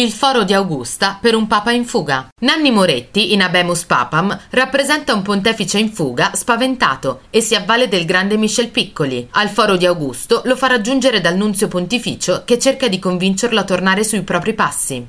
Il foro di Augusta per un papa in fuga. Nanni Moretti, in Abemus Papam, rappresenta un pontefice in fuga spaventato e si avvale del grande Michel Piccoli. Al foro di Augusto lo fa raggiungere dal nunzio pontificio che cerca di convincerlo a tornare sui propri passi.